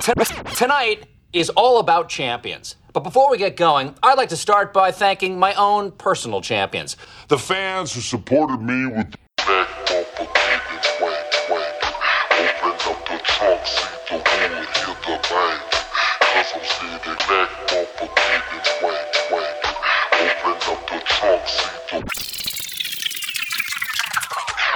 Tonight is all about champions. But before we get going, I'd like to start by thanking my own personal champions. The fans who supported me with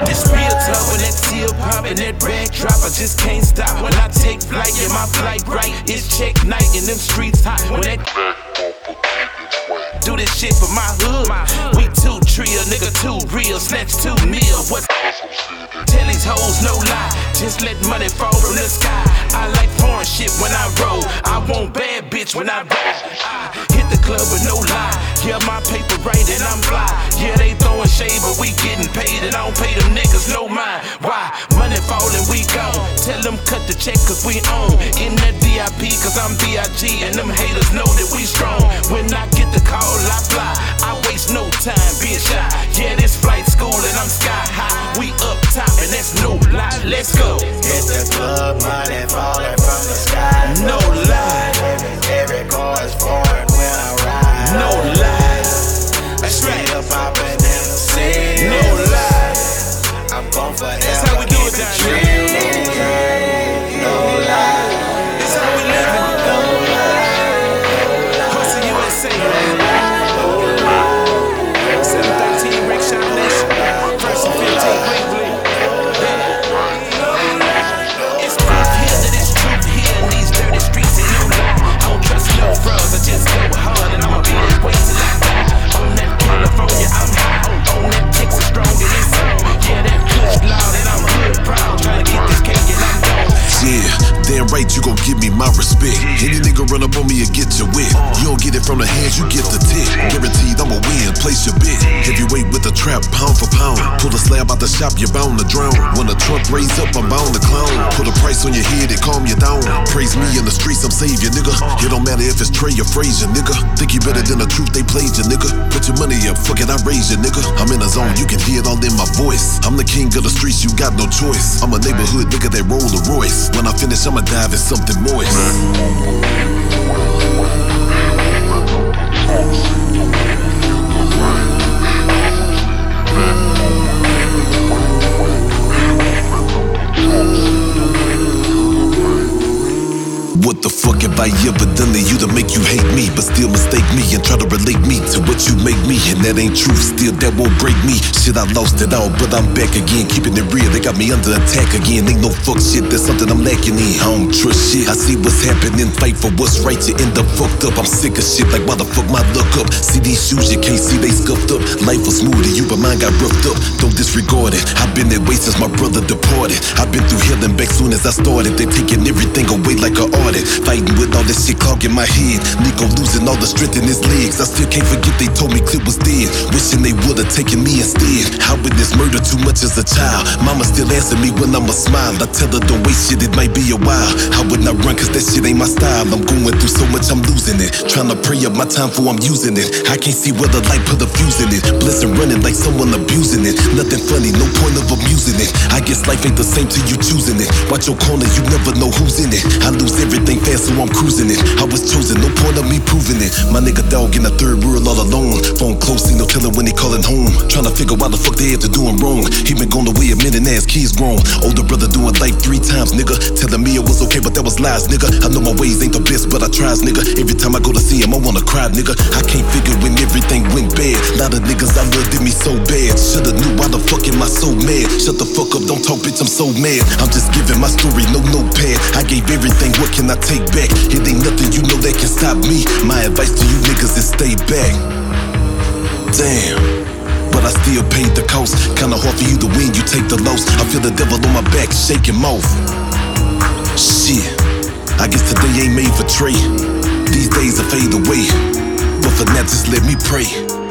It's real tough when that seal pop and that rag drop. I just can't stop when I take flight. Yeah, my flight right. It's check night and them streets hot. When that do this shit for my hood. We two trio, nigga, two real, snatch two meal. What? Tell these hoes no lie, just let money fall from the sky. I like foreign shit when I roll. I want bad bitch when I roll. I hit the club with no lie. Yeah, my paper right and I'm fly. Yeah, they throwing shade, but we getting paid and I don't pay them niggas no mind. Why? Money falling, we gone. Tell them cut the check cause we own. In that VIP cause I'm B.I.G. and them haters know that we strong. When I get the call, I fly. I waste no time being shy. Yeah, this flight school and I'm sky Let's go. Hit the club, money falling you get the tip. Guaranteed I'ma win, place your bet. Heavyweight with the trap, pound for pound. Pull the slab out the shop, you're bound to drown. When the trunk raise up, I'm bound to clown. Put a price on your head, it calm you down. Praise me in the streets, I'm savior, nigga. It don't matter if it's Trey or Frazier, nigga. Think you better than the truth, they played you, nigga. Put your money up, fuck it, I raise you, nigga. I'm in a zone, you can hear it all in my voice. I'm the king of the streets, you got no choice. I'm a neighborhood nigga that roll a Royce. When I finish, I'ma dive in something moist. Yes. What the fuck have I ever done to you to make you hate me, but still mistake me and try to relate me to what you make me? And that ain't true, still that won't break me. Shit, I lost it all, but I'm back again, keeping it real. They got me under attack again. Ain't no fuck shit, that's something I'm lacking in. I don't trust shit. I see what's happening, fight for what's right. You end up fucked up. I'm sick of shit, like why the fuck my luck up? See these shoes, you can't see they scuffed up. Life was smooth to you, but mine got roughed up. Don't disregard it. I've been that way since my brother departed. I've been through hell and back soon as I started. They taking everything away like an audit. Fighting with all this shit clogging my head. Nico losing all the strength in his legs. I still can't forget they told me Clip was dead. Wishing they would've taken me instead. How I witnessed murder too much as a child. Mama still answer me when I'ma smile. I tell her don't waste shit, it might be a while. I would not run cause that shit ain't my style. I'm going through so much, I'm losing it. Trying to pray up my time for I'm using it. I can't see where the light put a fuse in it. Blessing running like someone abusing it. Nothing funny, no point of amusing it. I guess life ain't the same till you choosing it. Watch your corner, you never know who's in it. I lose everything fast, so I'm cruising it. I was chosen, no point of me proving it. My nigga dog in the third world all alone. Phone close, ain't no telling when he calling home. Trying to figure why the fuck they have to do him wrong. He been gone away a minute, his kids grown. Older brother doing life three times, nigga. Telling me it was okay, but that was lies, nigga. I know my ways ain't the best, but I tries, nigga. Every time I go to see him, I wanna cry, nigga. I can't Lot of niggas I love did me so bad. Shoulda knew why the fuck am I so mad? Shut the fuck up, don't talk, bitch, I'm so mad. I'm just giving my story, no notepad. I gave everything, what can I take back? It ain't nothing you know that can stop me. My advice to you niggas is stay back. Damn. But I still paid the cost. Kinda hard for you to win, you take the loss. I feel the devil on my back, shaking mouth. Shit. I guess today ain't made for trade. These days are fade away. But for now, just let me pray.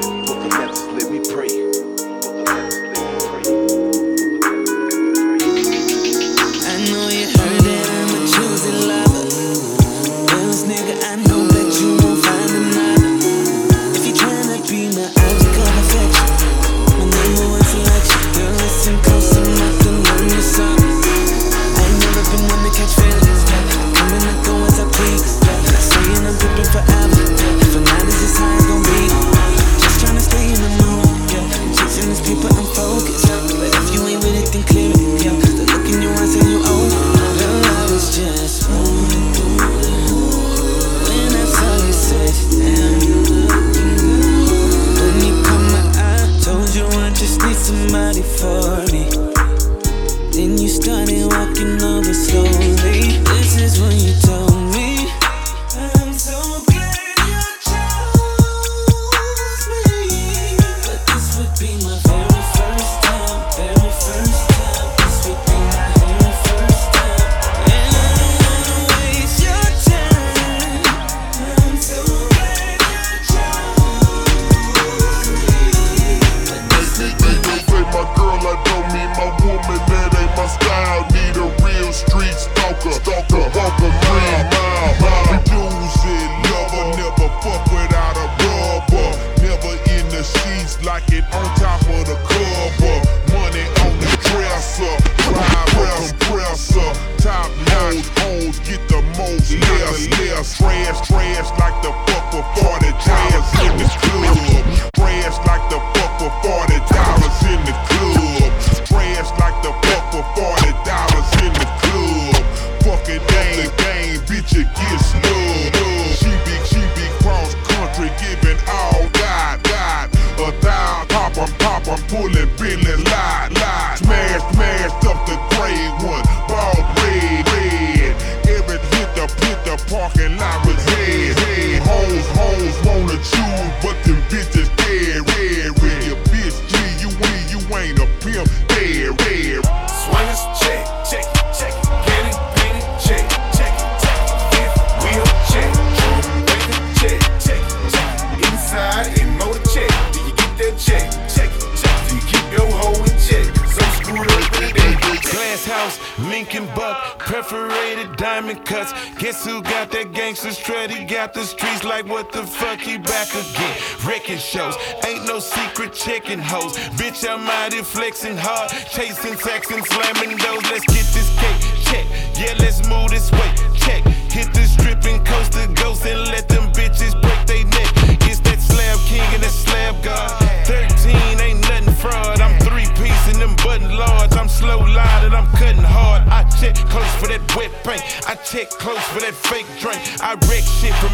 Diamond cuts. Guess who got that gangster strut? He got the streets like what the fuck he back again. Wrecking shows, ain't no secret checking hoes. Bitch, I'm out flexing hard, chasing sex and slamming those. Let's get this cake, check. Yeah, let's move this way, check. Hit the strip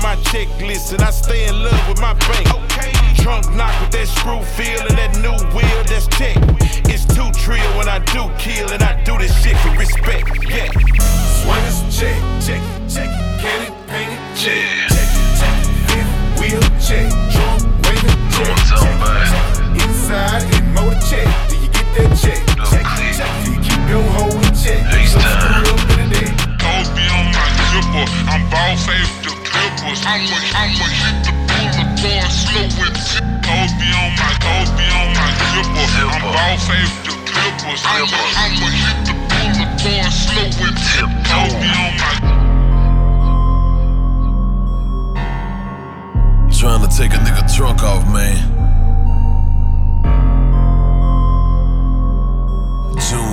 my checklist and I stay in love with my bank. Okay. Trunk knock with that screw feel and that new wheel that's check. It's two trio when I do kill and I do this shit for respect. Yeah. Swingers, check, check check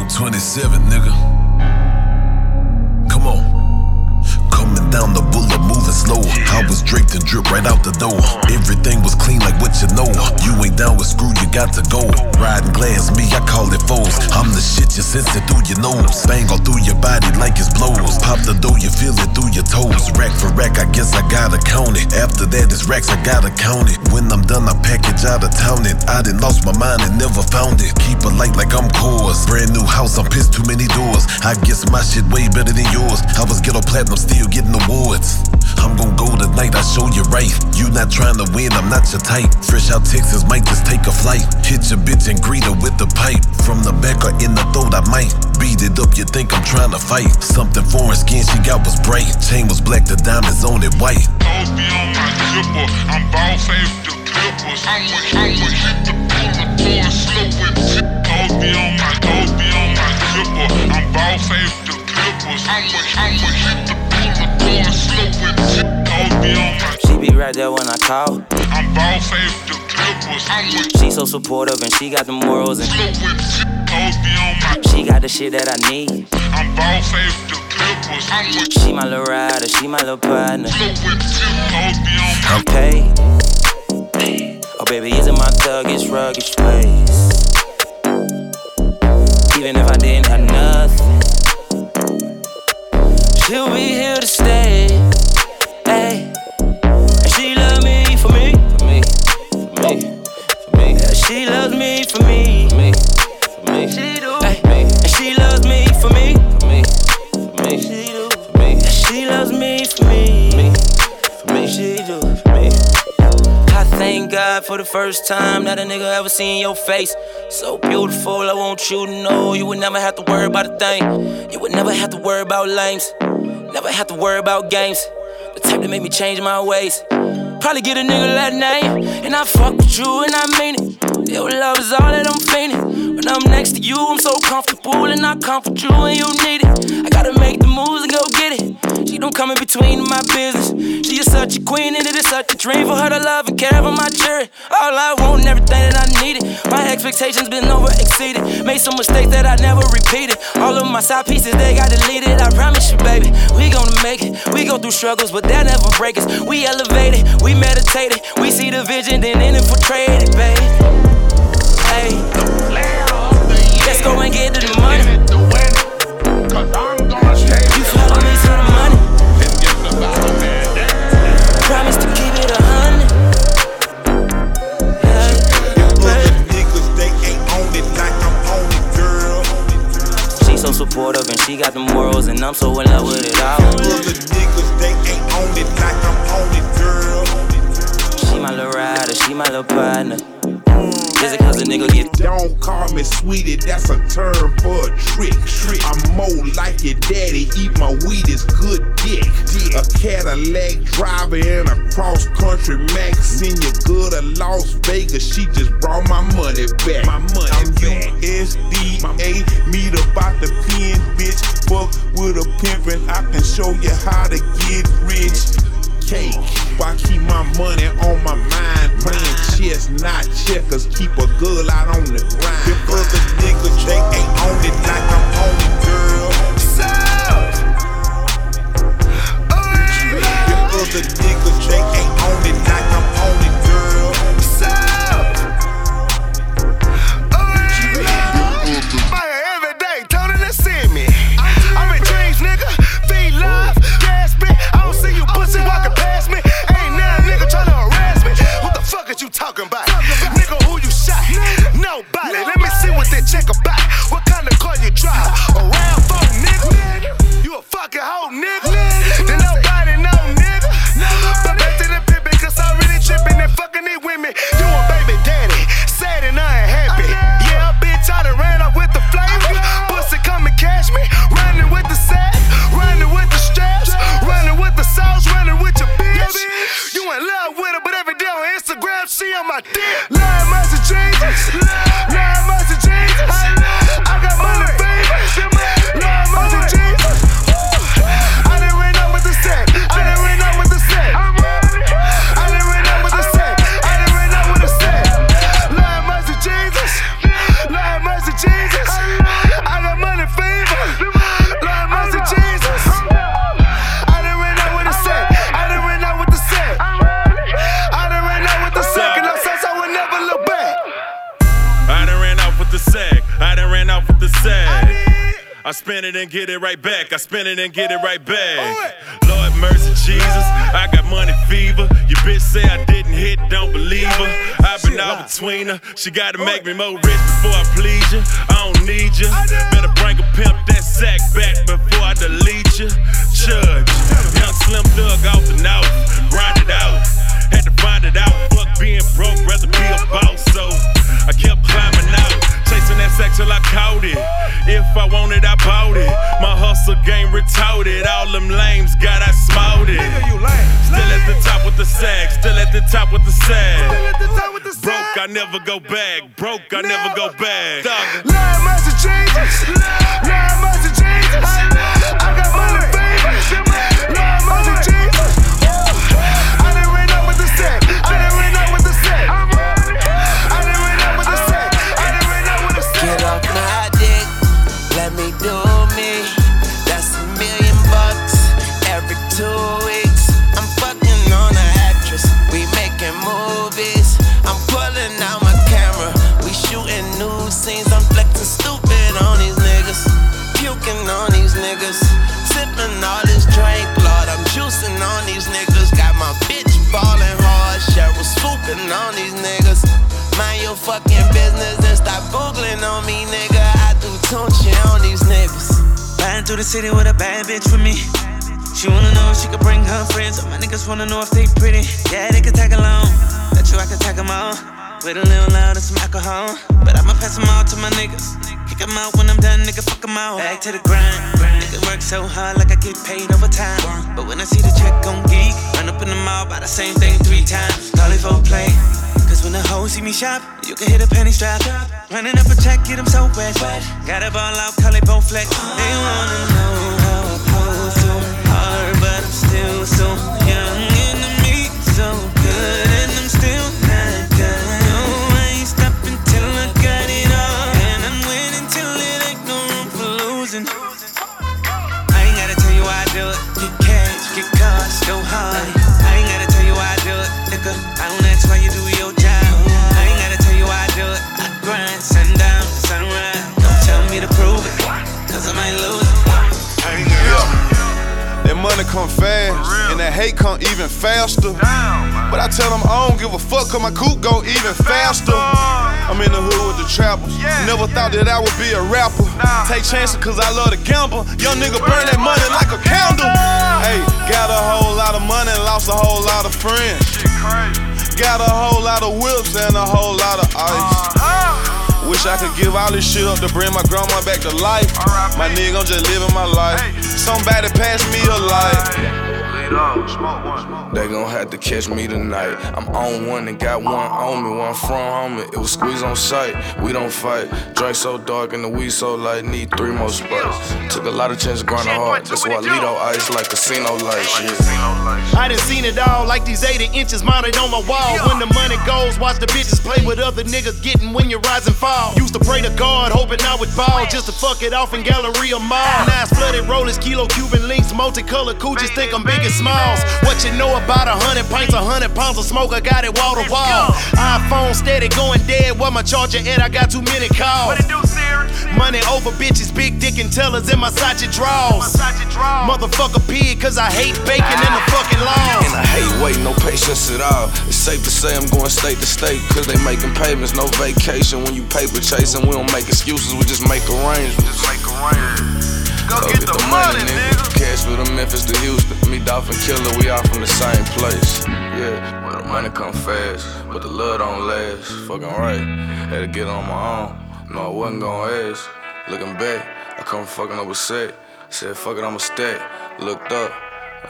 June 27th, nigga. Come on. Coming down the boulevard, slow. I was draped and drip right out the door. Everything was clean like what you know. You ain't down with screw, you got to go. Riding glass, me, I call it foes. I'm the shit you sense it through your nose. Bang all through your body like it's blows. Pop the dough, you feel it through your toes. Rack for rack, I guess I gotta count it. After that, it's racks, I gotta count it. When I'm done, I package out of town it. I done lost my mind and never found it. Keep a light like I'm course. Brand new house, I'm pissed too many doors. I guess my shit way better than yours. I was ghetto platinum, still getting awards. I'm gon' go tonight, I show you right. You not trying to win, I'm not your type. Fresh out Texas, might just take a flight. Hit your bitch and greet her with the pipe. From the back or in the throat, I might beat it up. You think I'm trying to fight? Something foreign skin she got was bright. Chain was black, the diamonds on it white. Toes be on my zipper. I'm ball safe the. I'ma, I'ma hit the boulevard slow with. Toes be on my, toes be on my zipper. I'm ball safe the clippers. I'ma, I'ma hit the boulevard slow with tip. Toes be on my. She be right there when I call. I'm ball safe the clippers. She so supportive and she got the morals and slow with tip. Toes be on my. she got the shit that I need. I'm ball safe the clippers. She my little rider, she my little partner. slow with tip. Toes be on my. I'm paid. Oh baby, isn't my thuggish, rugged ways? Even if I didn't have nothing, she'll be here to stay. Hey, and she love me for me, for me, for me, for me. Yeah, she loves me for me, for me, for me. She do. Hey, and she loves me for me, for me, for me. She do. For me. Yeah, she loves me for me, for me, for me. She do. For me. I thank God for the first time that a nigga ever seen your face. So beautiful, I want you to know you would never have to worry about a thing. You would never have to worry about lames. Never have to worry about games. The type that make me change my ways. Probably get a nigga that name. And I fuck with you and I mean it. Your love is all that I'm feeling. When I'm next to you, I'm so comfortable and I comfort you when you need it. I gotta make the moves and go get it. Don't come in between my business. She is such a queen, and it is such a dream for her to love and care for my children. All I want and everything that I needed. My expectations been over exceeded. Made some mistakes that I never repeated. All of my side pieces, they got deleted. I promise you, baby, we gonna make it. We go through struggles, but that never break us. We elevated, we meditated. We see the vision, then infiltrate it, baby. Hey, let's go and get the money. She got the morals, and I'm so in love with it all. Other niggas, they ain't on it like I'm on it, girl. She my little rider, she my little partner. Just because a nigga get Don't call me sweetie, that's a term for a trick. trick. I'm more like your daddy, eat my weed is good dick. A Cadillac driver and a cross country max. In your good of Las Vegas, she just brought my money back. My money I'm back. USDA, meet about the pen, bitch. Fuck with a pimpin', I can show you how to get rich. Cake, why keep my money on my mind? Playing chess, not checkers. Keep a girl out on the grind. Them other niggas, they ain't on it like I'm on it, girl. Oh, Them other niggas, they ain't on it She on my dick. Lord mercy, Jesus. The sack. I done ran off with the sack. I spin it and get it right back. I spin it and get it right back. Lord mercy, Jesus. I got money fever. Your bitch say I didn't hit, don't believe her. I've been out between her. She gotta make me more rich before I please you. I don't need you. Better bring a pimp that sack back before I delete you. Judge, young slim thug off the nose. Grind it out. Had to find it out. Fuck being broke, rather be a boss. So I kept climbing out, chasing that sack till I caught it. If I wanted, I bought it. My hustle game retarded. All them lames got I smote it. Still at the top with the sack. Still at the top with the sack. Broke, I never go back. Broke, I never go back. Thugger. Lord mercy, through the city with a bad bitch with me. She wanna know if she could bring her friends. All my niggas wanna know if they pretty. Yeah, they can tag along. Bet you I can tag them all. With a little loud and some alcohol. But I'ma pass them all to my niggas. Kick them out when I'm done, nigga, fuck them out. Back to the grind to work so hard like I get paid overtime. But when I see the check on geek, run up in the mall, buy the same thing three times. Call it for play. Cause when the hoes see me shop, you can hit a penny strap. Running up a check, get them so wet. Got a ball out, call it both flex. They wanna know how I pull so hard, but I'm still so young in the meat, so good, and I'm still not done. No, I ain't stopping till I got it all. And I'm winning till it no room for losing go hard. I ain't gotta tell you why I do it, nigga. I don't ask why you do your job. I ain't gotta tell you why I do it. I grind sundown, sunrise. Don't tell me to prove it, cause I might lose it. That money come fast, and that hate come even faster. But I tell them I don't give a fuck, cause my coupe go even faster. I'm in the hood with the trappers. Never thought that I would be a rapper. Take chances cause I love to gamble. Young nigga burn that money like a candle. Hey, got a whole lot of money, lost a whole lot of friends. Got a whole lot of whips and a whole lot of ice. Wish I could give all this shit up to bring my grandma back to life. My nigga, I'm just living my life. Somebody pass me a light. They gon' have to catch me tonight. I'm on one and got one on me, one from homie. It was squeeze on sight. We don't fight. Drink so dark and the weed so light. Need three more sprites. Took a lot of chances grinding hard. That's why Lido ice like casino lights. Yeah. I done seen it all, like these 80 inches mounted on my wall. When the money goes, watch the bitches play with other niggas getting when you rise and fall. Used to pray to God, hoping I would ball just to fuck it off in Galleria Mall. Nice flooded rollers, kilo Cuban links, multicolored coochies, think I'm big and smalls. What you know about a hundred pints, a hundred pounds of smoke, I got it wall to wall. iPhone steady going dead, what my charger at? I got too many calls. Money over bitches, big dick and tellers in my Sachi draws. Motherfucker pig, cause I hate bacon in the fucking law. And I hate waiting, no patience at all. It's safe to say I'm going state to state, cause they making payments, no vacation. When you paper chasing, we don't make excuses, we just make arrangements. Go, get, the, money, nigga. Nashville to Memphis to Houston. Me, Dolphin Killer, we all from the same place. Yeah, well, the money come fast, but the love don't last. Fucking right, had to get on my own. No, I wasn't gon' ask. Looking back, I come fucking up a set. Said, fuck it, I'ma stay. Looked up,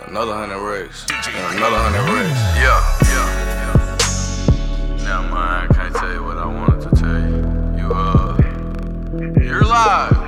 another hundred racks. And another hundred racks. Yeah, yeah, yeah. Now, mind, I can't tell you what I wanted to tell you. You, uh, you're live.